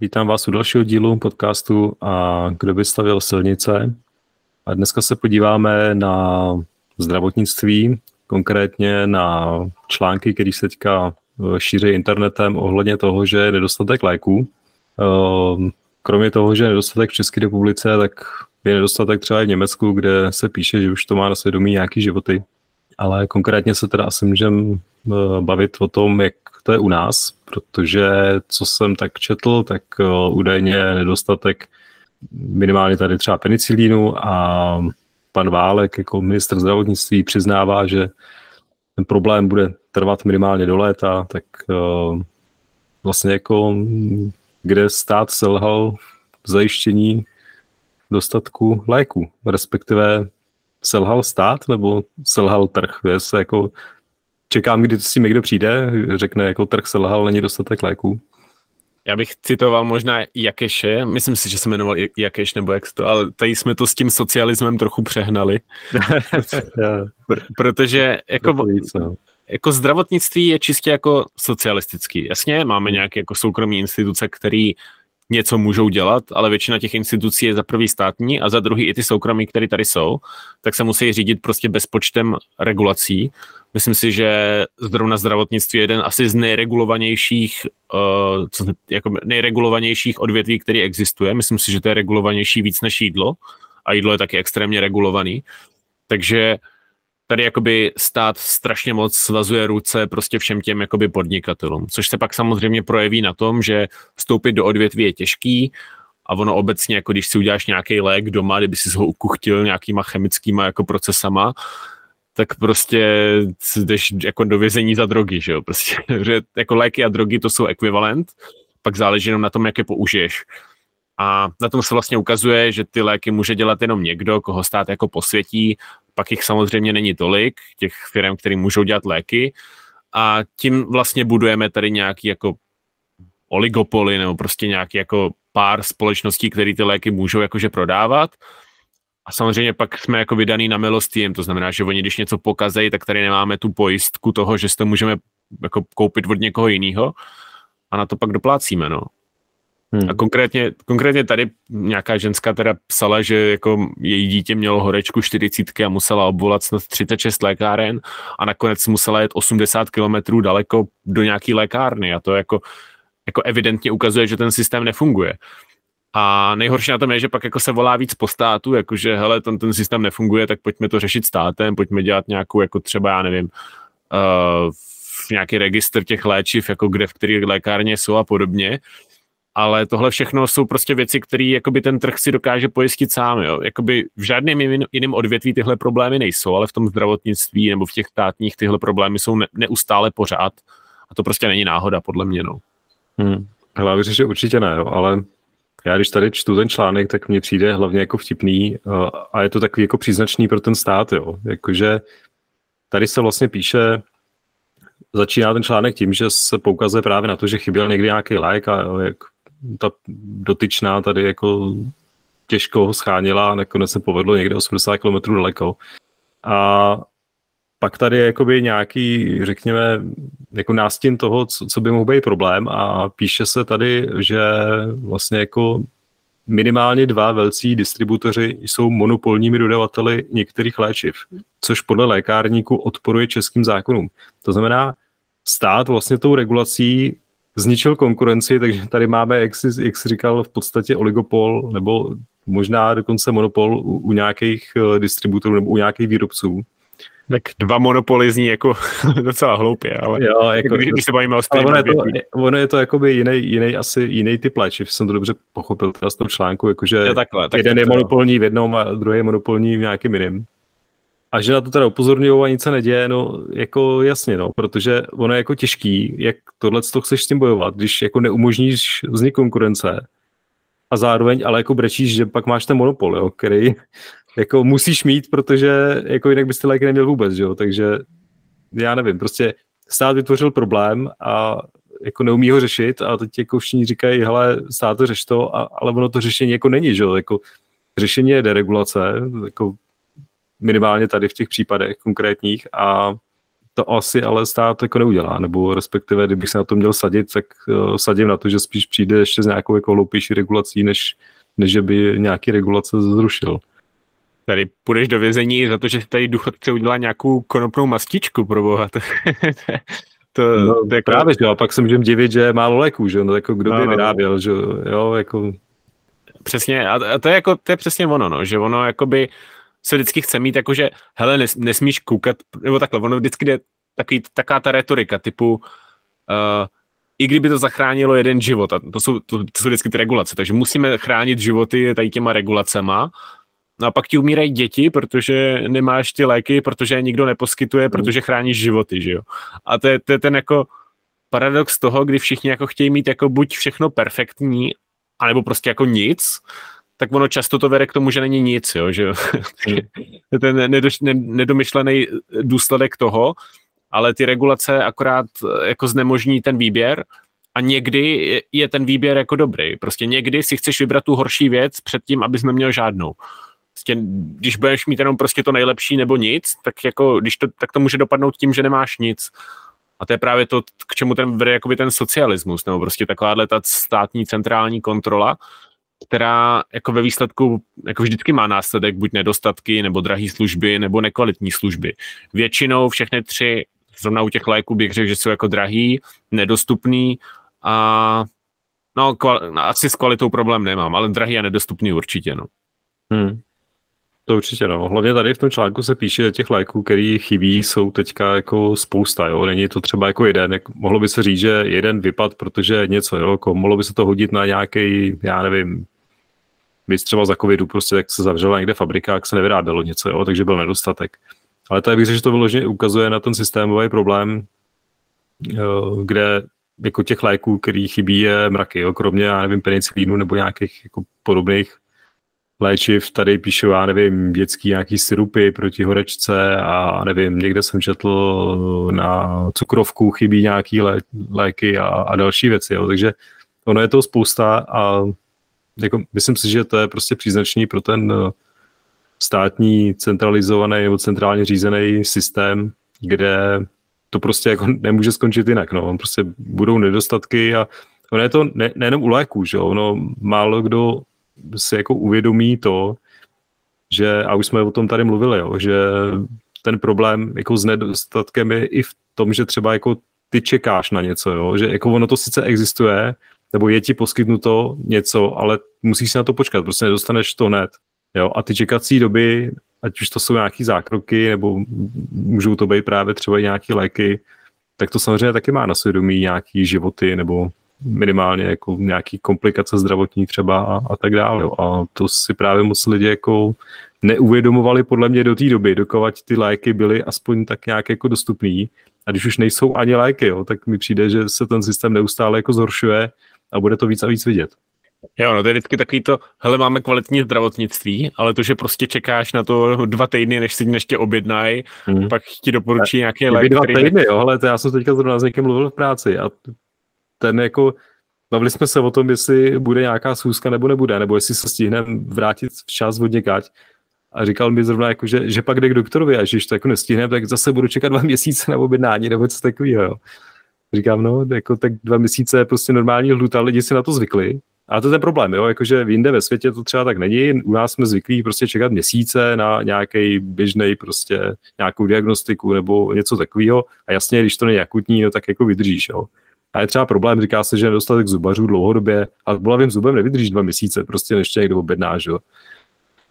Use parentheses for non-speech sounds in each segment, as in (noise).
vítám vás u dalšího dílu podcastu a kdo by stavil silnice. A dneska se podíváme na zdravotnictví, konkrétně na články, které se teďka eh, šíří internetem ohledně toho, že je nedostatek léků. Ehm, kromě toho, že je nedostatek v České republice, tak je nedostatek třeba i v Německu, kde se píše, že už to má na svědomí nějaký životy. Ale konkrétně se teda asi můžeme eh, bavit o tom, jak je u nás, protože co jsem tak četl, tak uh, údajně nedostatek minimálně tady třeba penicilínu a pan Válek jako ministr zdravotnictví přiznává, že ten problém bude trvat minimálně do léta, tak uh, vlastně jako kde stát selhal v zajištění dostatku léku, respektive selhal stát nebo selhal trh. Je se jako čekám, kdy s tím někdo přijde, řekne, jako trh selhal, není dostatek léků. Já bych citoval možná Jakeše, myslím si, že se jmenoval Jakeš nebo jak to, ale tady jsme to s tím socialismem trochu přehnali. (laughs) Pr- protože jako, no. jako zdravotnictví je čistě jako socialistický. Jasně, máme nějaké jako soukromí instituce, které něco můžou dělat, ale většina těch institucí je za prvý státní a za druhý i ty soukromí, které tady jsou, tak se musí řídit prostě bezpočtem regulací. Myslím si, že zrovna zdravotnictví je jeden asi z nejregulovanějších, uh, co, jako nejregulovanějších odvětví, který existuje. Myslím si, že to je regulovanější víc než jídlo a jídlo je taky extrémně regulovaný. Takže tady jakoby stát strašně moc svazuje ruce prostě všem těm jakoby podnikatelům, což se pak samozřejmě projeví na tom, že vstoupit do odvětví je těžký a ono obecně, jako když si uděláš nějaký lék doma, kdyby si ho ukuchtil nějakýma chemickýma jako procesama, tak prostě jdeš jako do vězení za drogy, že jo, prostě, (laughs) že jako léky a drogy to jsou ekvivalent, pak záleží jenom na tom, jak je použiješ. A na tom se vlastně ukazuje, že ty léky může dělat jenom někdo, koho stát jako posvětí, pak jich samozřejmě není tolik, těch firm, které můžou dělat léky. A tím vlastně budujeme tady nějaký jako oligopoly nebo prostě nějaký jako pár společností, které ty léky můžou jakože prodávat. A samozřejmě pak jsme jako vydaný na milost jim, to znamená, že oni když něco pokazejí, tak tady nemáme tu pojistku toho, že si to můžeme jako koupit od někoho jiného. A na to pak doplácíme, no. Hmm. A konkrétně, konkrétně tady nějaká ženská teda psala, že jako její dítě mělo horečku 40 a musela obvolat snad 36 lékáren a nakonec musela jet 80 kilometrů daleko do nějaký lékárny a to jako, jako evidentně ukazuje, že ten systém nefunguje. A nejhorší na tom je, že pak jako se volá víc po státu, jakože hele, ten, ten systém nefunguje, tak pojďme to řešit státem, pojďme dělat nějakou, jako třeba, já nevím, uh, nějaký registr těch léčiv, jako kde, v kterých lékárně jsou a podobně ale tohle všechno jsou prostě věci, které ten trh si dokáže pojistit sám. Jo. Jakoby v žádném jiném odvětví tyhle problémy nejsou, ale v tom zdravotnictví nebo v těch státních tyhle problémy jsou ne, neustále pořád a to prostě není náhoda, podle mě. No. Hmm. Hele, věřím, že určitě ne, jo, ale já když tady čtu ten článek, tak mně přijde hlavně jako vtipný uh, a je to takový jako příznačný pro ten stát, jo. Jakože tady se vlastně píše, začíná ten článek tím, že se poukazuje právě na to, že chyběl někdy nějaký lék a jo, jak ta dotyčná tady jako těžko ho schánila a nakonec se povedlo někde 80 km daleko. A pak tady je jakoby nějaký, řekněme, jako nástin toho, co, co by mohl být problém a píše se tady, že vlastně jako minimálně dva velcí distributoři jsou monopolními dodavateli některých léčiv, což podle lékárníků odporuje českým zákonům. To znamená, stát vlastně tou regulací zničil konkurenci, takže tady máme, jak jsi, jak jsi říkal, v podstatě oligopol nebo možná dokonce monopol u, u nějakých uh, distributorů nebo u nějakých výrobců. Tak dva monopoly zní jako (laughs) docela hloupě, ale jo, jako, když, když se bavíme o ono je to, ono je to jakoby jiný, jiný, asi jiný typ léčiv, jsem to dobře pochopil teda z toho článku, jakože jo, takhle, tak jeden je monopolní v jednom a druhý je monopolní v nějakém jiném. A že na to teda upozorňují a nic se neděje, no jako jasně, no, protože ono je jako těžký, jak tohle to chceš s tím bojovat, když jako neumožníš vznik konkurence a zároveň ale jako brečíš, že pak máš ten monopol, jo, který (laughs) jako musíš mít, protože jako jinak bys ty léky neměl vůbec, jo, takže já nevím, prostě stát vytvořil problém a jako neumí ho řešit a teď jako všichni říkají, hele, stát to řeš to, a, ale ono to řešení jako není, že jo, jako řešení je deregulace, jako minimálně tady v těch případech konkrétních a to asi ale stát jako neudělá, nebo respektive, kdybych se na to měl sadit, tak uh, sadím na to, že spíš přijde ještě s nějakou jako hloupější regulací, než, než by nějaký regulace zrušil. Tady půjdeš do vězení za to, že tady důchodce udělá nějakou konopnou mastičku, pro boha. To, (laughs) no, to jako... Právě, že a pak se můžeme divit, že je málo léků, že no, jako kdo by no, no. vyráběl, že jo, jako... Přesně, a to je jako, to je přesně ono, no, že ono jakoby se vždycky chce mít jako, že hele, nes, nesmíš koukat, nebo takhle, ono vždycky jde takový, taká ta retorika typu uh, i kdyby to zachránilo jeden život, a to jsou, to, to jsou vždycky ty regulace, takže musíme chránit životy tady těma regulacema, No a pak ti umírají děti, protože nemáš ty léky, protože je nikdo neposkytuje, mm. protože chráníš životy, že jo. A to je, to je ten jako paradox toho, kdy všichni jako chtějí mít jako buď všechno perfektní, anebo prostě jako nic, tak ono často to vede k tomu, že není nic, jo, že (laughs) ten nedoš, nedomyšlený důsledek toho, ale ty regulace akorát jako znemožní ten výběr a někdy je ten výběr jako dobrý. Prostě někdy si chceš vybrat tu horší věc před tím, abys neměl žádnou prostě, když budeš mít jenom prostě to nejlepší nebo nic, tak jako, když to, tak to může dopadnout tím, že nemáš nic. A to je právě to, k čemu ten vede ten socialismus, nebo prostě takováhle ta státní centrální kontrola, která jako ve výsledku jako vždycky má následek buď nedostatky, nebo drahé služby, nebo nekvalitní služby. Většinou všechny tři, zrovna u těch léků bych řekl, že jsou jako drahý, nedostupný a no, kval, asi s kvalitou problém nemám, ale drahý a nedostupný určitě, no. Hmm. To určitě no. Hlavně tady v tom článku se píše, že těch léků, který chybí, jsou teďka jako spousta, jo. Není to třeba jako jeden, jak, mohlo by se říct, že jeden vypad, protože něco, jo, jako mohlo by se to hodit na nějaký, já nevím, víc třeba za covidu, prostě jak se zavřela někde fabrika, jak se nevyrábělo něco, jo, takže byl nedostatek. Ale tady bych řekl, že to vyloženě ukazuje na ten systémový problém, kde jako těch léků, který chybí, je mraky, jo, kromě, já nevím, penicilínu nebo nějakých jako podobných léčiv, tady píšu, já nevím, dětský nějaký syrupy proti horečce a nevím, někde jsem četl na cukrovku chybí nějaký lé, léky a, a další věci, jo. takže ono je to spousta a jako, myslím si, že to je prostě příznačný pro ten eh, státní centralizovaný nebo centrálně řízený systém, kde to prostě jako (laughs) nemůže skončit jinak. No. Prostě budou nedostatky a ono je to ne, nejenom u léků, že ono málo kdo si jako uvědomí to, že, a už jsme o tom tady mluvili, jo, že ten problém jako s nedostatkem je i v tom, že třeba jako ty čekáš na něco, jo, že jako ono to sice existuje, nebo je ti poskytnuto něco, ale musíš si na to počkat, prostě nedostaneš to hned. Jo, a ty čekací doby, ať už to jsou nějaký zákroky, nebo můžou to být právě třeba i nějaké léky, tak to samozřejmě taky má na svědomí nějaký životy nebo minimálně jako nějaký komplikace zdravotní třeba a, a tak dále. Jo. A to si právě moc lidi jako neuvědomovali podle mě do té doby, dokovat ty léky byly aspoň tak nějak jako dostupný. A když už nejsou ani léky, jo, tak mi přijde, že se ten systém neustále jako zhoršuje a bude to víc a víc vidět. Jo, no to je vždycky takový to, hele, máme kvalitní zdravotnictví, ale to, že prostě čekáš na to dva týdny, než si než tě objednají, hmm. pak ti doporučí nějaké léky. Dva týdny, jo, ale to já jsem teďka zrovna s někým mluvil v práci a ten jako, bavili jsme se o tom, jestli bude nějaká schůzka nebo nebude, nebo jestli se stihneme vrátit včas od někať. A říkal mi zrovna, jako, že, že pak jde k doktorovi a že když to jako nestihneme, tak zase budu čekat dva (laughs) měsíce na objednání nebo něco takového. Jo. Říkám, no, jako tak dva měsíce je prostě normální hluta, lidi si na to zvykli. A to je ten problém, jo, jakože jinde ve světě to třeba tak není, u nás jsme zvyklí prostě čekat měsíce na nějaký běžný prostě nějakou diagnostiku nebo něco takového a jasně, když to není akutní, no, tak jako vydržíš, jo. A je třeba problém, říká se, že nedostatek zubařů dlouhodobě a s bolavým zubem nevydrží dva měsíce, prostě než někdo objedná, jo.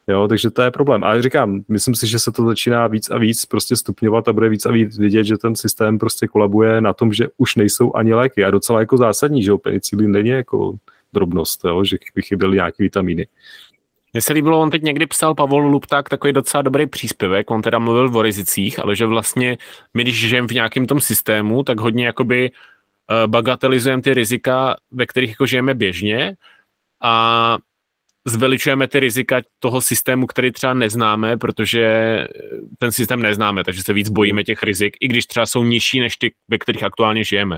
Jo, takže to je problém. A říkám, myslím si, že se to začíná víc a víc prostě stupňovat a bude víc a víc vidět, že ten systém prostě kolabuje na tom, že už nejsou ani léky. A docela jako zásadní, že penicilin není jako drobnost, jo, že by chyběly nějaké vitamíny. Mně se líbilo, on teď někdy psal Pavol Lupták takový docela dobrý příspěvek, on teda mluvil o rizicích, ale že vlastně my, když žijeme v nějakém tom systému, tak hodně jakoby Eh, bagatelizujeme ty rizika, ve kterých jako žijeme běžně a zveličujeme ty rizika toho systému, který třeba neznáme, protože ten systém neznáme, takže se víc bojíme těch rizik, i když třeba jsou nižší než ty, ve kterých aktuálně žijeme.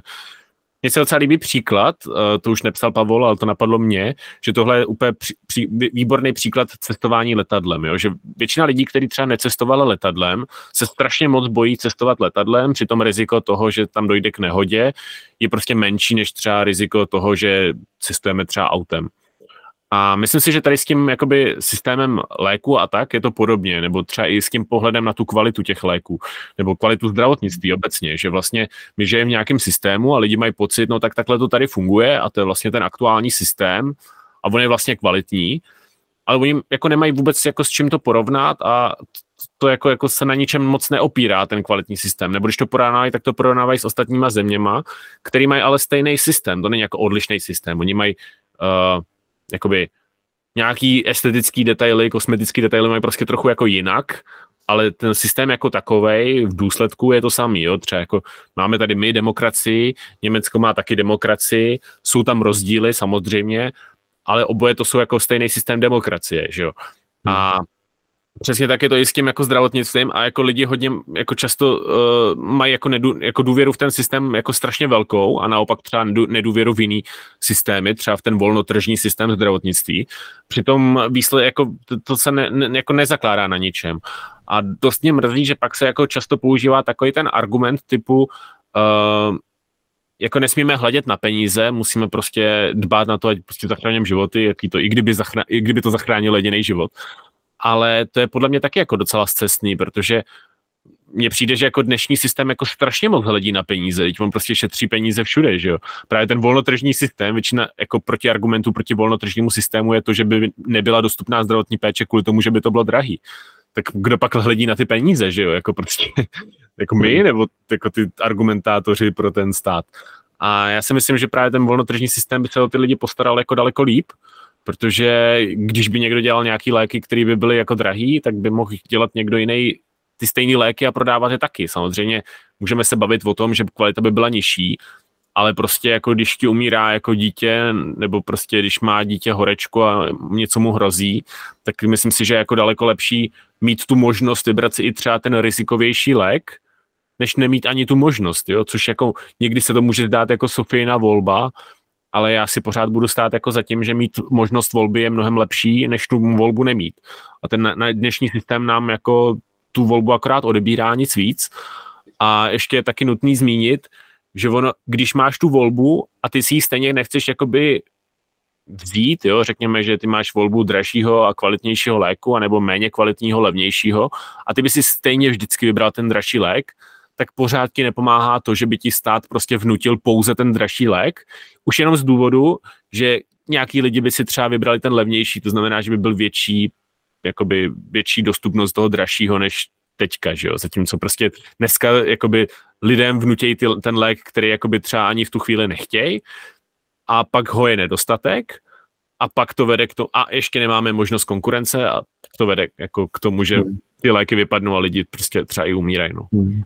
mně se docela líbí příklad, eh, to už nepsal Pavol, ale to napadlo mě, že tohle je úplně při, při, výborný příklad cestování letadlem, jo? že většina lidí, kteří třeba necestovala letadlem, se strašně moc bojí cestovat letadlem, přitom riziko toho, že tam dojde k nehodě, je prostě menší než třeba riziko toho, že cestujeme třeba autem. A myslím si, že tady s tím jakoby systémem léku a tak je to podobně, nebo třeba i s tím pohledem na tu kvalitu těch léků, nebo kvalitu zdravotnictví obecně, že vlastně my žijeme v nějakém systému a lidi mají pocit, no tak takhle to tady funguje a to je vlastně ten aktuální systém a on je vlastně kvalitní, ale oni jako nemají vůbec jako s čím to porovnat a to jako, jako se na ničem moc neopírá ten kvalitní systém. Nebo když to porovnávají, tak to porovnávají s ostatníma zeměma, který mají ale stejný systém. To není jako odlišný systém. Oni mají uh, jakoby nějaký estetický detaily, kosmetický detaily mají prostě trochu jako jinak, ale ten systém jako takovej v důsledku je to samý, jo, třeba jako máme tady my demokracii, Německo má taky demokracii, jsou tam rozdíly samozřejmě, ale oboje to jsou jako stejný systém demokracie, že jo. A. Přesně tak je to i s tím jako zdravotnictvím a jako lidi hodně jako často uh, mají jako, nedu, jako důvěru v ten systém jako strašně velkou a naopak třeba nedůvěru v jiný systémy, třeba v ten volnotržní systém zdravotnictví. Přitom výsled, jako, to, to se ne, ne, jako nezakládá na ničem. A dost mě mrzí, že pak se jako často používá takový ten argument typu uh, jako nesmíme hledět na peníze, musíme prostě dbát na to, ať prostě zachráníme životy, jaký to, i kdyby, zachrá, i kdyby to zachránilo jediný život ale to je podle mě taky jako docela zcestný, protože mně přijde, že jako dnešní systém jako strašně moc hledí na peníze, teď on prostě šetří peníze všude, že jo. Právě ten volnotržní systém, většina jako proti argumentu proti volnotržnímu systému je to, že by nebyla dostupná zdravotní péče kvůli tomu, že by to bylo drahý. Tak kdo pak hledí na ty peníze, že jo, jako prostě, (laughs) jako my, nebo jako ty argumentátoři pro ten stát. A já si myslím, že právě ten volnotržní systém by se o ty lidi postaral jako daleko líp, protože když by někdo dělal nějaký léky, které by byly jako drahý, tak by mohl dělat někdo jiný ty stejné léky a prodávat je taky. Samozřejmě můžeme se bavit o tom, že kvalita by byla nižší, ale prostě jako když ti umírá jako dítě, nebo prostě když má dítě horečku a něco mu hrozí, tak myslím si, že je jako daleko lepší mít tu možnost vybrat si i třeba ten rizikovější lék, než nemít ani tu možnost, jo? což jako někdy se to může zdát jako Sofijina volba, ale já si pořád budu stát jako za tím, že mít možnost volby je mnohem lepší, než tu volbu nemít. A ten dnešní systém nám jako tu volbu akorát odebírá nic víc. A ještě je taky nutný zmínit, že ono, když máš tu volbu a ty si ji stejně nechceš jakoby vzít, jo, řekněme, že ty máš volbu dražšího a kvalitnějšího léku, anebo méně kvalitního, levnějšího a ty by si stejně vždycky vybral ten dražší lék, tak pořád ti nepomáhá to, že by ti stát prostě vnutil pouze ten dražší lék, už jenom z důvodu, že nějaký lidi by si třeba vybrali ten levnější, to znamená, že by byl větší, jakoby větší dostupnost toho dražšího než teďka, že jo, zatímco prostě dneska jakoby lidem vnutějí ty, ten lék, který jakoby třeba ani v tu chvíli nechtějí a pak ho je nedostatek a pak to vede k tomu, a ještě nemáme možnost konkurence a to vede jako k tomu, že hmm. Ty léky vypadnou a lidi prostě třeba i umírají. No. Hmm.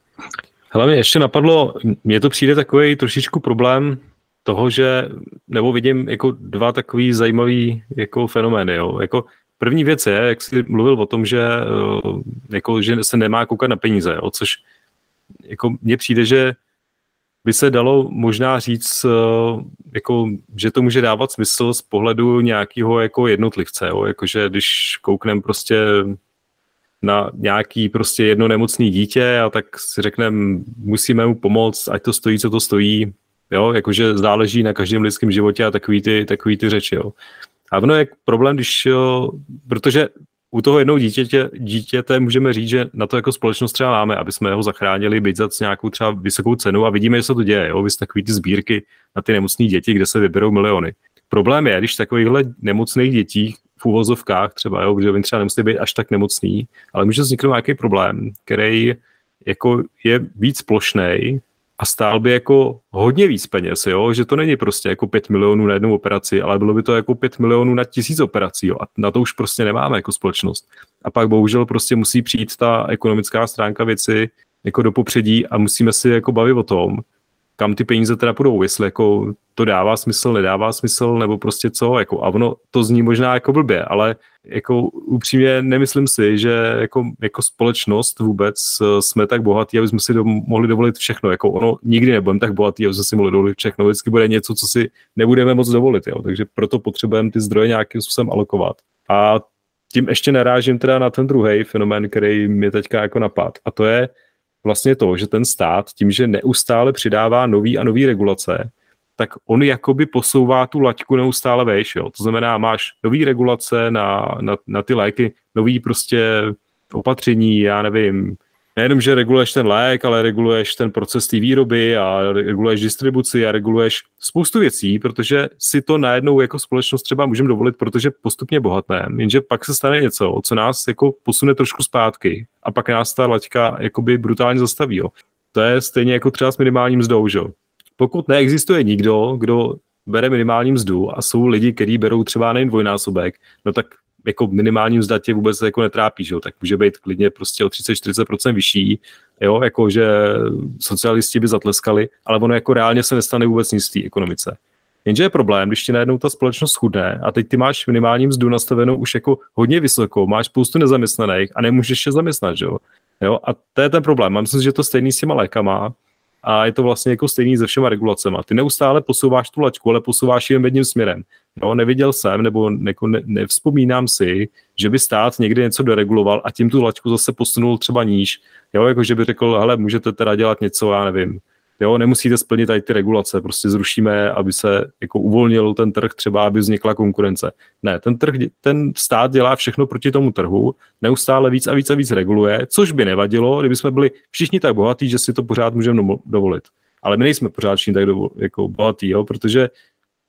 Hele, mě ještě napadlo, mně to přijde takový trošičku problém toho, že, nebo vidím jako dva takový zajímavý jako fenomény, jo. Jako první věc je, jak jsi mluvil o tom, že, eh, jako, že se nemá koukat na peníze, jo, což jako mně přijde, že by se dalo možná říct, eh, jako, že to může dávat smysl z pohledu nějakého jako jednotlivce, jo? Jakože když koukneme prostě na nějaký prostě jedno nemocný dítě a tak si řekneme, musíme mu pomoct, ať to stojí, co to stojí, jo, jakože záleží na každém lidském životě a takový ty, takový ty řeči, jo. A ono je problém, když, jo, protože u toho jednou dítěte, dítěte můžeme říct, že na to jako společnost třeba máme, aby jsme ho zachránili, být za nějakou třeba vysokou cenu a vidíme, že se to děje. Jo? Vy takový ty sbírky na ty nemocné děti, kde se vyberou miliony. Problém je, když takovýchhle nemocných dětí v úvozovkách třeba, jo, protože oni třeba nemusí být až tak nemocný, ale může vzniknout nějaký problém, který jako je víc plošný a stál by jako hodně víc peněz, jo? že to není prostě jako 5 milionů na jednu operaci, ale bylo by to jako 5 milionů na tisíc operací jo? a na to už prostě nemáme jako společnost. A pak bohužel prostě musí přijít ta ekonomická stránka věci jako do popředí a musíme si jako bavit o tom, kam ty peníze teda půjdou, jestli jako to dává smysl, nedává smysl, nebo prostě co, jako a ono to zní možná jako blbě, ale jako upřímně nemyslím si, že jako, jako společnost vůbec eh, jsme tak bohatí, aby jsme si do, mohli dovolit všechno, jako ono nikdy nebudeme tak bohatí, aby jsme si mohli dovolit všechno, vždycky bude něco, co si nebudeme moc dovolit, jo? takže proto potřebujeme ty zdroje nějakým způsobem alokovat. A tím ještě narážím teda na ten druhý fenomén, který mě teďka jako napad. A to je vlastně to, že ten stát tím, že neustále přidává nový a nový regulace, tak on jakoby posouvá tu laťku neustále vejš, jo. To znamená, máš nový regulace na, na, na ty léky, nový prostě opatření, já nevím, nejenom, že reguluješ ten lék, ale reguluješ ten proces té výroby a reguluješ distribuci a reguluješ spoustu věcí, protože si to najednou jako společnost třeba můžeme dovolit, protože postupně bohatneme, jenže pak se stane něco, co nás jako posune trošku zpátky a pak nás ta laťka jakoby brutálně zastaví. Jo. To je stejně jako třeba s minimálním mzdou, že? Pokud neexistuje nikdo, kdo bere minimální mzdu a jsou lidi, kteří berou třeba nejen dvojnásobek, no tak jako minimální mzda tě vůbec jako netrápí, že jo? tak může být klidně prostě o 30-40% vyšší, jo, jako že socialisti by zatleskali, ale ono jako reálně se nestane vůbec nic v té ekonomice. Jenže je problém, když ti najednou ta společnost chudne a teď ty máš minimální mzdu nastavenou už jako hodně vysokou, máš spoustu nezaměstnaných a nemůžeš je zaměstnat, že jo? jo? A to je ten problém. myslím že to stejný s těma lékama a je to vlastně jako stejný se všema regulacemi. Ty neustále posouváš tu lačku, ale posouváš jen jedním směrem. Jo, neviděl jsem, nebo jako ne, nevzpomínám si, že by stát někdy něco dereguloval a tím tu lačku zase posunul třeba níž. Jo, jako že by řekl, hele, můžete teda dělat něco, já nevím, Jo, nemusíte splnit tady ty regulace, prostě zrušíme, aby se jako uvolnil ten trh, třeba aby vznikla konkurence. Ne, ten trh, ten stát dělá všechno proti tomu trhu, neustále víc a víc a víc reguluje, což by nevadilo, kdyby jsme byli všichni tak bohatí, že si to pořád můžeme dovolit. Ale my nejsme pořád všichni tak dovol, jako bohatí, jo, protože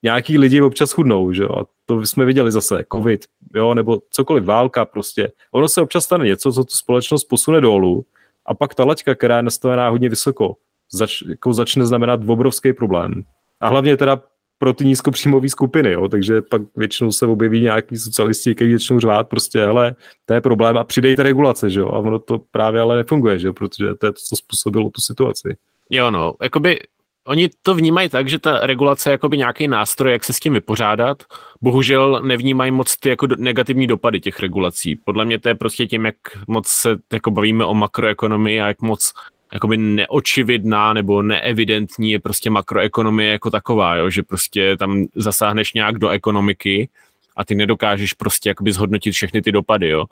nějaký lidi občas chudnou, že jo, a to jsme viděli zase, covid, jo, nebo cokoliv, válka prostě. Ono se občas stane něco, co tu společnost posune dolů a pak ta laťka, která je nastavená hodně vysoko, zač, jako začne znamenat obrovský problém. A hlavně teda pro ty nízkopříjmové skupiny, jo? takže pak většinou se objeví nějaký socialisti, kteří většinou řvát, prostě, hele, to je problém a přidejte regulace, že jo? a ono to právě ale nefunguje, že jo? protože to je to, co způsobilo tu situaci. Jo, no, jakoby oni to vnímají tak, že ta regulace je jakoby nějaký nástroj, jak se s tím vypořádat. Bohužel nevnímají moc ty jako negativní dopady těch regulací. Podle mě to je prostě tím, jak moc se jako bavíme o makroekonomii a jak moc jakoby neočividná nebo neevidentní je prostě makroekonomie jako taková, jo? že prostě tam zasáhneš nějak do ekonomiky a ty nedokážeš prostě jakoby zhodnotit všechny ty dopady, jo.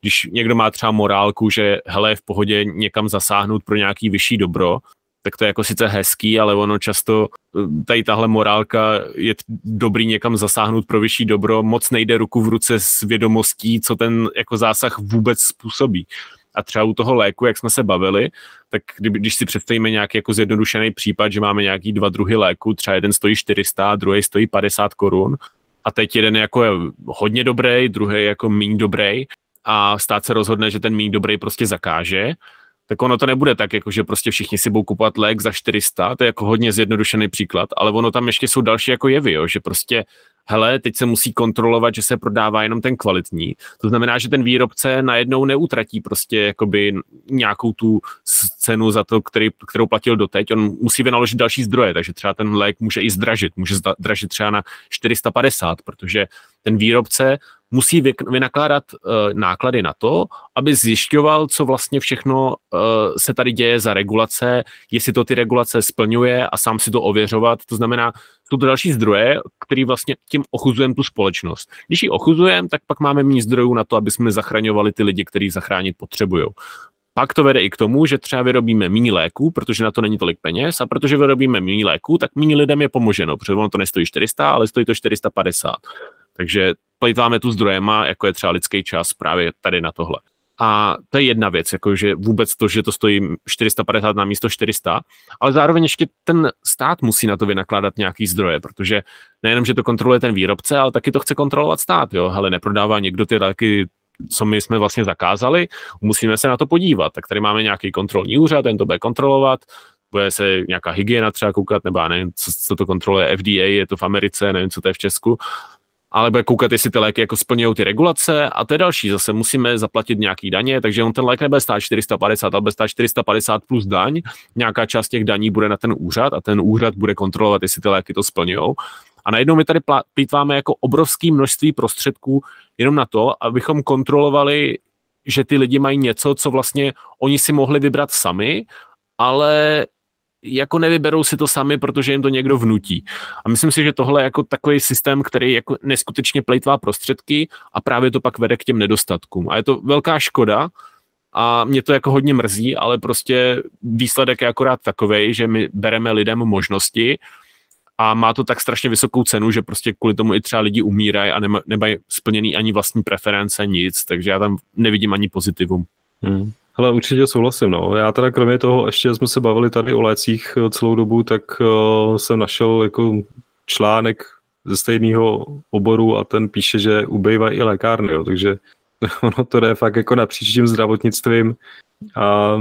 Když někdo má třeba morálku, že hele, je v pohodě někam zasáhnout pro nějaký vyšší dobro, tak to je jako sice hezký, ale ono často, tady tahle morálka je dobrý někam zasáhnout pro vyšší dobro, moc nejde ruku v ruce s vědomostí, co ten jako zásah vůbec způsobí. A třeba u toho léku, jak jsme se bavili, tak když si představíme nějaký jako zjednodušený případ, že máme nějaký dva druhy léku, třeba jeden stojí 400, druhý stojí 50 korun, a teď jeden jako je hodně dobrý, druhý jako méně dobrý a stát se rozhodne, že ten méně dobrý prostě zakáže, tak ono to nebude tak, jako že prostě všichni si budou kupovat lék za 400, to je jako hodně zjednodušený příklad, ale ono tam ještě jsou další jako jevy, jo, že prostě hele, teď se musí kontrolovat, že se prodává jenom ten kvalitní. To znamená, že ten výrobce najednou neutratí prostě jakoby nějakou tu cenu za to, který, kterou platil doteď. On musí vynaložit další zdroje, takže třeba ten lék může i zdražit. Může zdražit třeba na 450, protože ten výrobce musí vynakládat uh, náklady na to, aby zjišťoval, co vlastně všechno uh, se tady děje za regulace, jestli to ty regulace splňuje a sám si to ověřovat. To znamená, jsou to další zdroje, který vlastně tím ochuzujeme tu společnost. Když ji ochuzujeme, tak pak máme méně zdrojů na to, aby jsme zachraňovali ty lidi, kteří zachránit potřebují. Pak to vede i k tomu, že třeba vyrobíme méně léků, protože na to není tolik peněz, a protože vyrobíme méně léků, tak méně lidem je pomoženo, protože ono to nestojí 400, ale stojí to 450. Takže plejtváme tu zdrojema, jako je třeba lidský čas právě tady na tohle. A to je jedna věc, jakože vůbec to, že to stojí 450 na místo 400, ale zároveň ještě ten stát musí na to vynakládat nějaký zdroje, protože nejenom, že to kontroluje ten výrobce, ale taky to chce kontrolovat stát, jo, ale neprodává někdo ty léky co my jsme vlastně zakázali, musíme se na to podívat. Tak tady máme nějaký kontrolní úřad, ten to bude kontrolovat, bude se nějaká hygiena třeba koukat, nebo já nevím, co, co to kontroluje FDA, je to v Americe, nevím, co to je v Česku, ale bude koukat, jestli ty léky jako splňují ty regulace a to je další, zase musíme zaplatit nějaký daně, takže on ten lék nebude stát 450, ale bude stát 450 plus daň, nějaká část těch daní bude na ten úřad a ten úřad bude kontrolovat, jestli ty léky to splňují. A najednou my tady plýtváme jako obrovské množství prostředků jenom na to, abychom kontrolovali, že ty lidi mají něco, co vlastně oni si mohli vybrat sami, ale jako nevyberou si to sami, protože jim to někdo vnutí. A myslím si, že tohle je jako takový systém, který jako neskutečně plejtvá prostředky a právě to pak vede k těm nedostatkům. A je to velká škoda a mě to jako hodně mrzí, ale prostě výsledek je akorát takový, že my bereme lidem možnosti a má to tak strašně vysokou cenu, že prostě kvůli tomu i třeba lidi umírají a nemají splněný ani vlastní preference, nic, takže já tam nevidím ani pozitivum. Hmm. Ale určitě souhlasím, no. Já teda kromě toho, ještě jsme se bavili tady o lécích eh, celou dobu, tak uh, jsem našel jako článek ze stejného oboru a ten píše, že ubejvají i lékárny, jo, takže (laughs) ono to jde fakt jako napříč tím zdravotnictvím a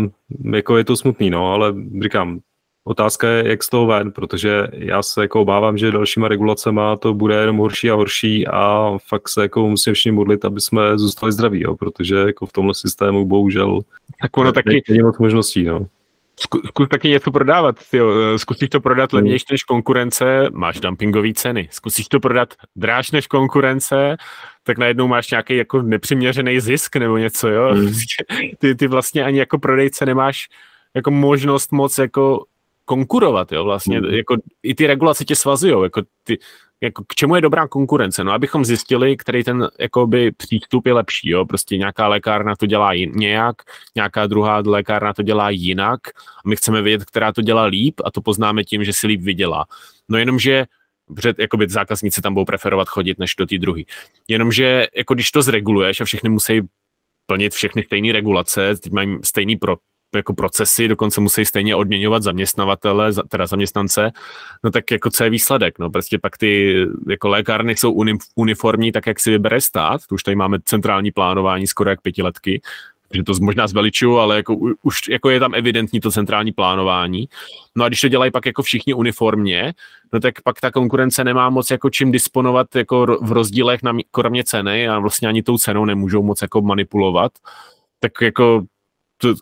jako je to smutný, no, ale říkám, Otázka je, jak z toho ven, protože já se jako obávám, že dalšíma regulacema to bude jenom horší a horší a fakt se jako musím všichni modlit, aby jsme zůstali zdraví, jo, protože jako v tomhle systému bohužel tak ono taky, není moc možností. No. Zkus taky něco prodávat. Tyjo. Zkusíš to prodat hmm. levnější než konkurence, máš dumpingové ceny. Zkusíš to prodat dráž než konkurence, tak najednou máš nějaký jako nepřiměřený zisk nebo něco. Jo? Hmm. (laughs) Ty, ty vlastně ani jako prodejce nemáš jako možnost moc jako konkurovat, jo, vlastně, mm. jako i ty regulace tě svazují, jako ty, jako k čemu je dobrá konkurence, no abychom zjistili, který ten jakoby přístup je lepší, jo, prostě nějaká lékárna to dělá jin, nějak, nějaká druhá lékárna to dělá jinak a my chceme vědět, která to dělá líp a to poznáme tím, že si líp vydělá. No jenomže před, jakoby zákazníci tam budou preferovat chodit než do té druhé. Jenomže jako když to zreguluješ a všechny musí plnit všechny stejné regulace, teď mají stejný pro, jako procesy, dokonce musí stejně odměňovat zaměstnavatele, teda zaměstnance, no tak jako co je výsledek, no prostě pak ty jako lékárny jsou uniformní, tak jak si vybere stát, to už tady máme centrální plánování skoro jak pětiletky, že to možná zveličuju, ale jako, už jako je tam evidentní to centrální plánování. No a když to dělají pak jako všichni uniformně, no tak pak ta konkurence nemá moc jako čím disponovat jako v rozdílech na kromě ceny a vlastně ani tou cenou nemůžou moc jako manipulovat. Tak jako to,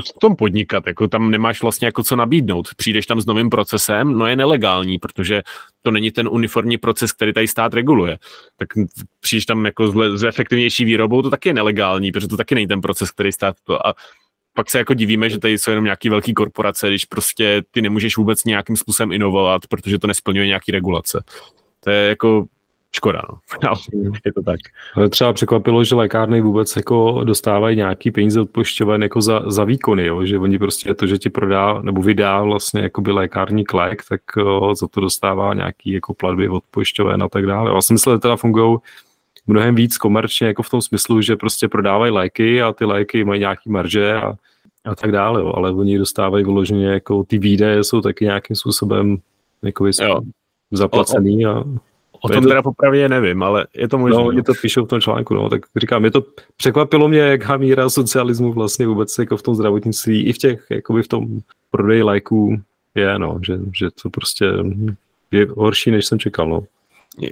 zkus v tom podnikat, jako tam nemáš vlastně jako co nabídnout. Přijdeš tam s novým procesem, no je nelegální, protože to není ten uniformní proces, který tady stát reguluje. Tak přijdeš tam jako s, efektivnější výrobou, to taky je nelegální, protože to taky není ten proces, který stát to. A pak se jako divíme, že tady jsou jenom nějaký velký korporace, když prostě ty nemůžeš vůbec nějakým způsobem inovovat, protože to nesplňuje nějaký regulace. To je jako škoda, no. je to tak. Ale třeba překvapilo, že lékárny vůbec jako dostávají nějaký peníze od pojišťoven jako za, za výkony, jo? že oni prostě to, že ti prodá nebo vydá vlastně jakoby lékární lék, tak o, za to dostává nějaký jako platby od pojišťoven a tak dále. Já si myslím, že teda fungují mnohem víc komerčně, jako v tom smyslu, že prostě prodávají léky a ty léky mají nějaký marže a, a tak dále, jo. ale oni dostávají vyloženě jako ty výdaje jsou taky nějakým způsobem jako zaplacený a O tom to... teda popravě nevím, ale je to možné. No, oni to píšou v tom článku, no, tak říkám, je to, překvapilo mě, jaká míra socialismu vlastně vůbec jako v tom zdravotnictví i v těch, jakoby v tom prodeji léků je, no, že, že to prostě je horší, než jsem čekal, no.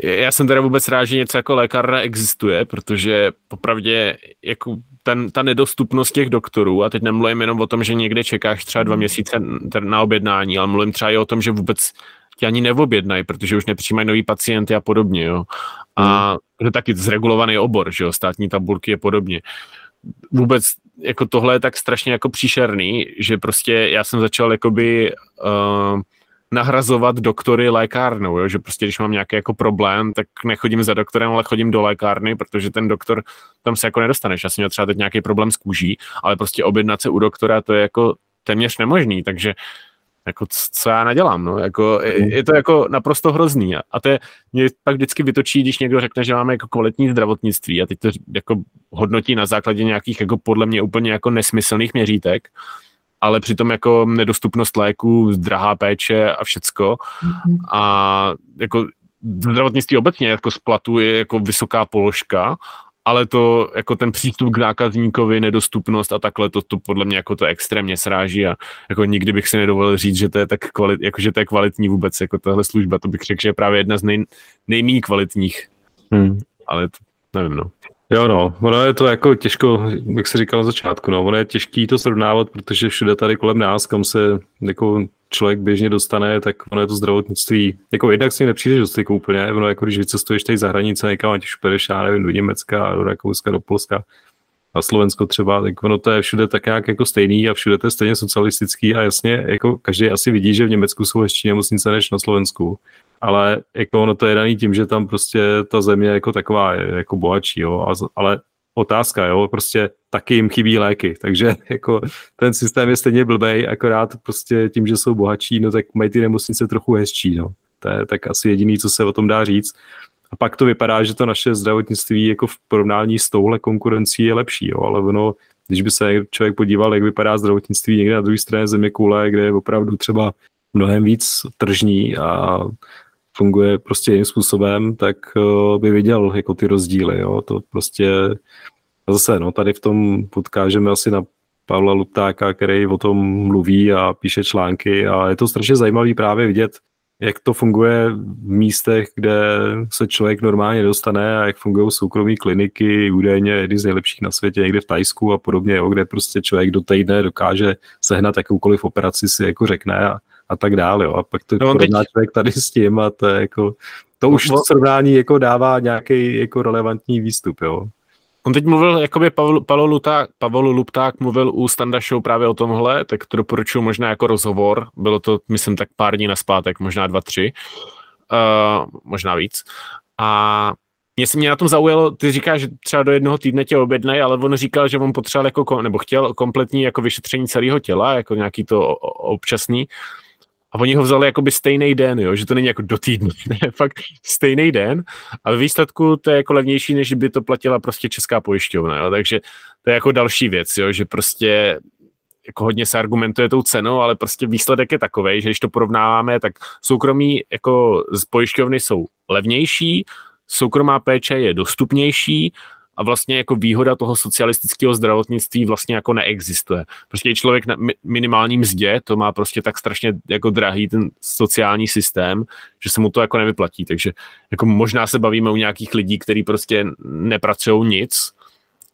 Já jsem teda vůbec rád, že něco jako lékárna existuje, protože popravdě jako ten, ta nedostupnost těch doktorů, a teď nemluvím jenom o tom, že někde čekáš třeba dva měsíce na objednání, ale mluvím třeba i o tom, že vůbec tě ani neobjednají, protože už nepřijímají nový pacienty a podobně, jo. A hmm. to je taky zregulovaný obor, že jo, státní tabulky je podobně. Vůbec jako tohle je tak strašně jako příšerný, že prostě já jsem začal jakoby uh, nahrazovat doktory lékárnou, jo? že prostě když mám nějaký jako problém, tak nechodím za doktorem, ale chodím do lékárny, protože ten doktor tam se jako nedostaneš. Já jsem měl třeba teď nějaký problém s kůží, ale prostě objednat se u doktora to je jako téměř nemožný, takže jako co já nadělám, no, jako je, je to jako naprosto hrozný a to je, mě pak vždycky vytočí, když někdo řekne, že máme jako kvalitní zdravotnictví a teď to jako hodnotí na základě nějakých jako podle mě úplně jako nesmyslných měřítek, ale přitom jako nedostupnost léků, drahá péče a všecko. Mm-hmm. a jako zdravotnictví obecně jako z platu je jako vysoká položka ale to jako ten přístup k zákazníkovi, nedostupnost a takhle, to, to podle mě jako to extrémně sráží a jako nikdy bych si nedovolil říct, že to je tak kvalit, jako že to je kvalitní vůbec, jako tahle služba, to bych řekl, že je právě jedna z nej, nejméně kvalitních. Hmm. Ale to, nevím, no. Jo, no, ono je to jako těžko, jak se říkal na začátku, no, ono je těžký to srovnávat, protože všude tady kolem nás, kam se jako člověk běžně dostane, tak ono je to zdravotnictví, jako jednak si nepřijdeš do styku úplně, ono jako když vycestuješ tady za hranice někam, ať už půjdeš, já nevím, do Německa, do Rakouska, do Polska, a Slovensko třeba, tak ono to je všude tak nějak jako stejný a všude to je stejně socialistický a jasně, jako každý asi vidí, že v Německu jsou ještě nemocnice než na Slovensku ale jako ono to je daný tím, že tam prostě ta země jako taková je jako bohatší, jo, a, ale otázka, jo, prostě taky jim chybí léky, takže (laughs) jako ten systém je stejně blbej, akorát prostě tím, že jsou bohatší, no tak mají ty nemocnice trochu hezčí, no. To je tak asi jediný, co se o tom dá říct. A pak to vypadá, že to naše zdravotnictví jako v porovnání s touhle konkurencí je lepší, jo, ale ono, když by se člověk podíval, jak vypadá zdravotnictví někde na druhé straně země kde je opravdu třeba mnohem víc tržní a funguje prostě jiným způsobem, tak uh, by viděl jako ty rozdíly, jo, to prostě a zase, no, tady v tom podkážeme asi na Pavla Luptáka, který o tom mluví a píše články a je to strašně zajímavý právě vidět, jak to funguje v místech, kde se člověk normálně dostane a jak fungují soukromé kliniky, údajně jedny z nejlepších na světě, někde v Tajsku a podobně, jo, kde prostě člověk do týdne dokáže sehnat jakoukoliv operaci, si jako řekne a a tak dále. Jo. A pak to no, porovná teď... člověk tady s tím a to je jako, to už no, srovnání jako dává nějaký jako relevantní výstup, jo. On teď mluvil, jakoby Pavel, Pavel, Luták, Pavel Lupták mluvil u Standa Show právě o tomhle, tak to doporučuji možná jako rozhovor. Bylo to, myslím, tak pár dní naspátek, možná dva, tři, uh, možná víc. A mě se mě na tom zaujalo, ty říkáš, že třeba do jednoho týdne tě objednají, ale on říkal, že on potřeboval jako, nebo chtěl kompletní jako vyšetření celého těla, jako nějaký to občasný. A oni ho vzali jakoby stejný den, jo? že to není jako do týdnu, (laughs) ne, fakt stejný den, ale výsledku to je jako levnější, než by to platila prostě česká pojišťovna, jo? takže to je jako další věc, jo? že prostě jako hodně se argumentuje tou cenou, ale prostě výsledek je takový, že když to porovnáváme, tak soukromí jako z pojišťovny jsou levnější, soukromá péče je dostupnější a vlastně jako výhoda toho socialistického zdravotnictví vlastně jako neexistuje. Prostě člověk na minimálním mzdě, to má prostě tak strašně jako drahý ten sociální systém, že se mu to jako nevyplatí, takže jako možná se bavíme u nějakých lidí, kteří prostě nepracují nic,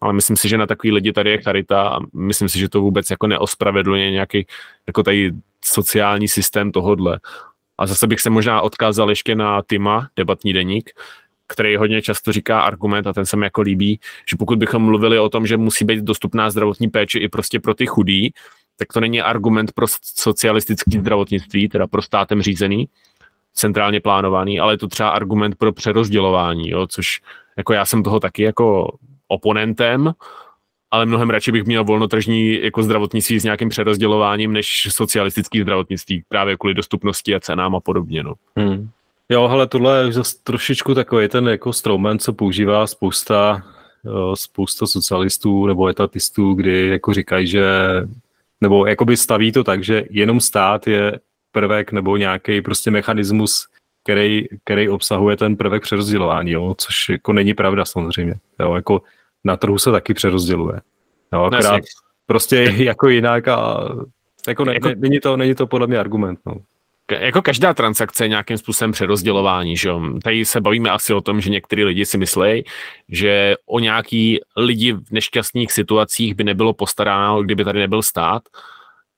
ale myslím si, že na takový lidi tady je charita a myslím si, že to vůbec jako neospravedlňuje nějaký jako tady sociální systém tohodle. A zase bych se možná odkázal ještě na Tima, debatní deník, který hodně často říká argument, a ten se mi jako líbí, že pokud bychom mluvili o tom, že musí být dostupná zdravotní péče i prostě pro ty chudý, tak to není argument pro socialistické zdravotnictví, teda pro státem řízený, centrálně plánovaný, ale je to třeba argument pro přerozdělování, jo, což jako já jsem toho taky jako oponentem, ale mnohem radši bych měl volnotržní jako zdravotnictví s nějakým přerozdělováním než socialistický zdravotnictví právě kvůli dostupnosti a cenám a podobně. No. Hmm. Jo, ale tohle je zase trošičku takový ten jako stroumen, co používá spousta, spousta socialistů nebo etatistů, kdy jako říkají, že nebo jakoby staví to tak, že jenom stát je prvek nebo nějaký prostě mechanismus, který, který obsahuje ten prvek přerozdělování, jo, což jako není pravda samozřejmě. Jo, jako na trhu se taky přerozděluje. Jo, akorát prostě (laughs) jako jinak a jako, ne, jako... není, to, není to podle mě argument. No jako každá transakce je nějakým způsobem přerozdělování, že Tady se bavíme asi o tom, že některý lidi si myslí, že o nějaký lidi v nešťastných situacích by nebylo postaráno, kdyby tady nebyl stát.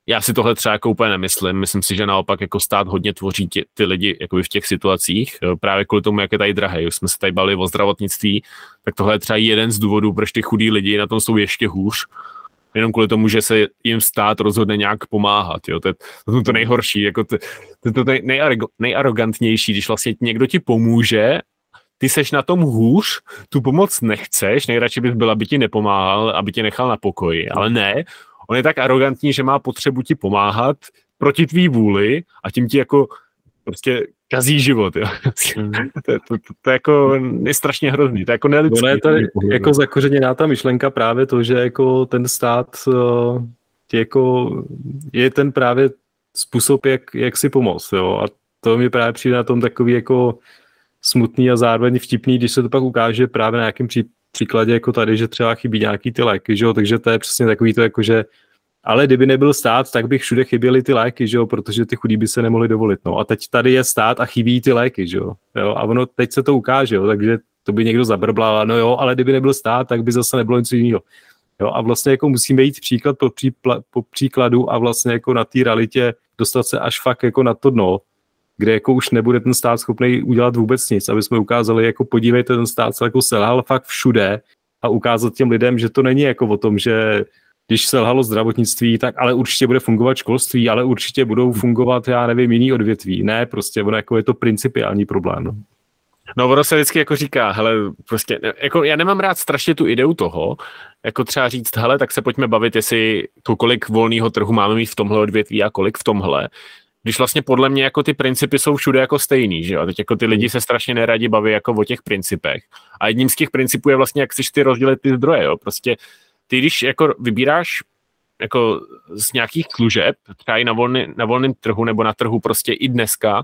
Já si tohle třeba jako úplně nemyslím. Myslím si, že naopak jako stát hodně tvoří tě, ty lidi v těch situacích. Právě kvůli tomu, jak je tady drahé. Už jsme se tady bavili o zdravotnictví, tak tohle je třeba jeden z důvodů, proč ty chudí lidi na tom jsou ještě hůř jenom kvůli tomu, že se jim stát rozhodne nějak pomáhat. Jo? To je to, to nejhorší, jako to, to, to nejarogantnější, když vlastně někdo ti pomůže, ty seš na tom hůř, tu pomoc nechceš, nejradši bys byl, aby ti nepomáhal, aby tě nechal na pokoji, ale ne, on je tak arrogantní, že má potřebu ti pomáhat proti tvý vůli a tím ti jako prostě kazí život, jo. (laughs) Mm. to, to, to, to, jako je strašně hrozný, to je jako nelidský. Ono je tady jako zakořeněná ta myšlenka právě to, že jako ten stát uh, jako je ten právě způsob, jak, jak si pomoct, jo. A to mi právě přijde na tom takový jako smutný a zároveň vtipný, když se to pak ukáže právě na nějakém pří, příkladě jako tady, že třeba chybí nějaký ty léky, že jo, takže to je přesně takový to jako, že ale kdyby nebyl stát, tak bych všude chyběly ty léky, že jo, protože ty chudí by se nemohli dovolit. No a teď tady je stát a chybí ty léky, že jo. jo. A ono teď se to ukáže, jo, takže to by někdo zabrblal, no jo, ale kdyby nebyl stát, tak by zase nebylo nic jiného. Jo, a vlastně jako musíme jít příklad po, přípla, po příkladu a vlastně jako na té realitě dostat se až fakt jako na to dno, kde jako už nebude ten stát schopný udělat vůbec nic, aby jsme ukázali, jako podívejte, ten stát se jako selhal fakt všude a ukázat těm lidem, že to není jako o tom, že když selhalo zdravotnictví, tak ale určitě bude fungovat školství, ale určitě budou fungovat, já nevím, jiný odvětví. Ne, prostě ono jako je to principiální problém. No. No, ono se vždycky jako říká, hele, prostě, jako já nemám rád strašně tu ideu toho, jako třeba říct, hele, tak se pojďme bavit, jestli to, kolik volného trhu máme mít v tomhle odvětví a kolik v tomhle. Když vlastně podle mě jako ty principy jsou všude jako stejný, že jo? Teď jako ty lidi se strašně neradi baví jako o těch principech. A jedním z těch principů je vlastně, jak chceš ty rozdělit ty zdroje, jo? Prostě ty, když jako vybíráš jako z nějakých služeb, třeba i na, volný, na volném trhu nebo na trhu prostě i dneska,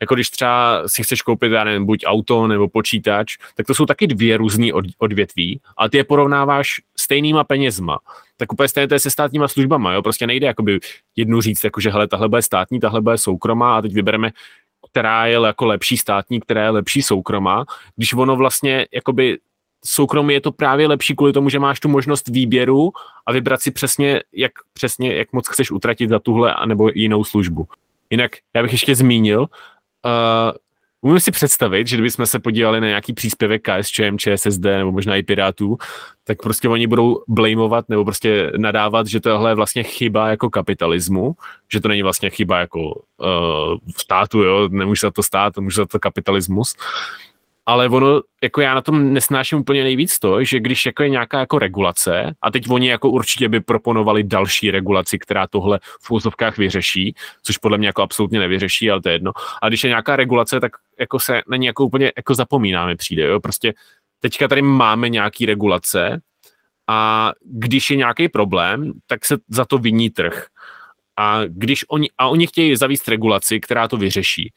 jako když třeba si chceš koupit, já nevím, buď auto nebo počítač, tak to jsou taky dvě různé od, odvětví, ale ty je porovnáváš stejnýma penězma. Tak úplně stejně to je se státníma službama, jo? prostě nejde jakoby jednu říct, jako že hele, tahle bude státní, tahle bude soukromá a teď vybereme která je jako lepší státní, která je lepší soukromá, když ono vlastně jakoby soukromí je to právě lepší kvůli tomu, že máš tu možnost výběru a vybrat si přesně, jak, přesně, jak moc chceš utratit za tuhle anebo jinou službu. Jinak já bych ještě zmínil, uh, umím si představit, že kdybychom se podívali na nějaký příspěvek KSČM, ČSSD nebo možná i Pirátů, tak prostě oni budou blameovat nebo prostě nadávat, že tohle je vlastně chyba jako kapitalismu, že to není vlastně chyba jako uh, státu, jo, nemůže za to stát, může za to kapitalismus ale ono, jako já na tom nesnáším úplně nejvíc to, že když jako je nějaká jako regulace, a teď oni jako určitě by proponovali další regulaci, která tohle v úzovkách vyřeší, což podle mě jako absolutně nevyřeší, ale to je jedno. A když je nějaká regulace, tak jako se na ní jako úplně jako zapomínáme přijde, jo? prostě teďka tady máme nějaký regulace a když je nějaký problém, tak se za to viní trh. A když oni, a oni chtějí zavíst regulaci, která to vyřeší.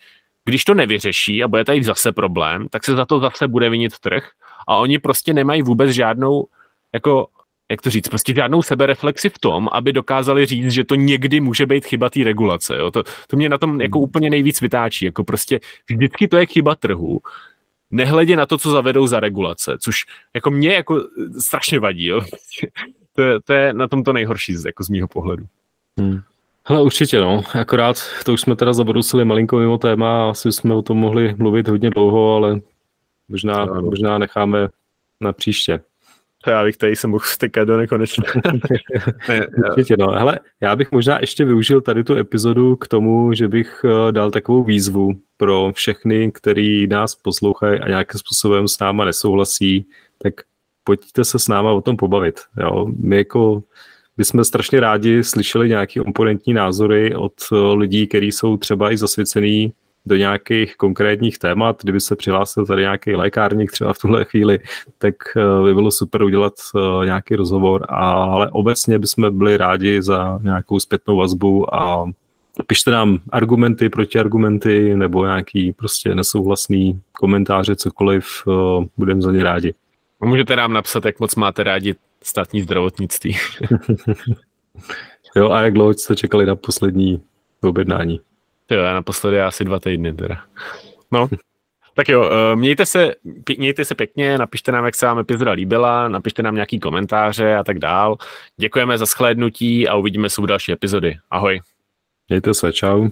Když to nevyřeší a bude tady zase problém, tak se za to zase bude vinit trh a oni prostě nemají vůbec žádnou, jako, jak to říct, prostě žádnou sebereflexi v tom, aby dokázali říct, že to někdy může být chyba té regulace. Jo? To, to mě na tom jako hmm. úplně nejvíc vytáčí. Jako prostě vždycky to je chyba trhu, nehledě na to, co zavedou za regulace, což jako mě jako strašně vadí. Jo? (laughs) to, je, to je na tom to nejhorší jako z mýho pohledu. Hmm. Hele, určitě, no. Akorát to už jsme teda zabrousili malinko mimo téma, asi jsme o tom mohli mluvit hodně dlouho, ale možná, no. možná necháme na příště. Já bych tady se mohl stykat do nekonečna. (laughs) Určitě, no. Hele, já bych možná ještě využil tady tu epizodu k tomu, že bych eh, dal takovou výzvu pro všechny, který nás poslouchají a nějakým způsobem s náma nesouhlasí, tak pojďte se s náma o tom pobavit. Jo? My jako bychom strašně rádi slyšeli nějaké oponentní názory od eh, lidí, kteří jsou třeba i zasvěcený do nějakých konkrétních témat. Kdyby se přihlásil tady nějaký lékárník třeba v tuhle chvíli, tak eh, by bylo super udělat eh, nějaký rozhovor, ale obecně bychom byli rádi za nějakou zpětnou vazbu a pište nám argumenty, protiargumenty nebo nějaký prostě nesouhlasný komentáře, cokoliv, budeme za ně rádi. Můžete nám napsat, jak moc máte rádi státní zdravotnictví. (laughs) jo, a jak dlouho jste čekali na poslední objednání? Jo, já naposledy asi dva týdny teda. No, tak jo, eh, mějte se, mějte se pěkně, napište nám, jak se vám epizoda líbila, napište nám nějaký komentáře a tak dál. Děkujeme za shlédnutí a uvidíme se u další epizody. Ahoj. Mějte se, čau.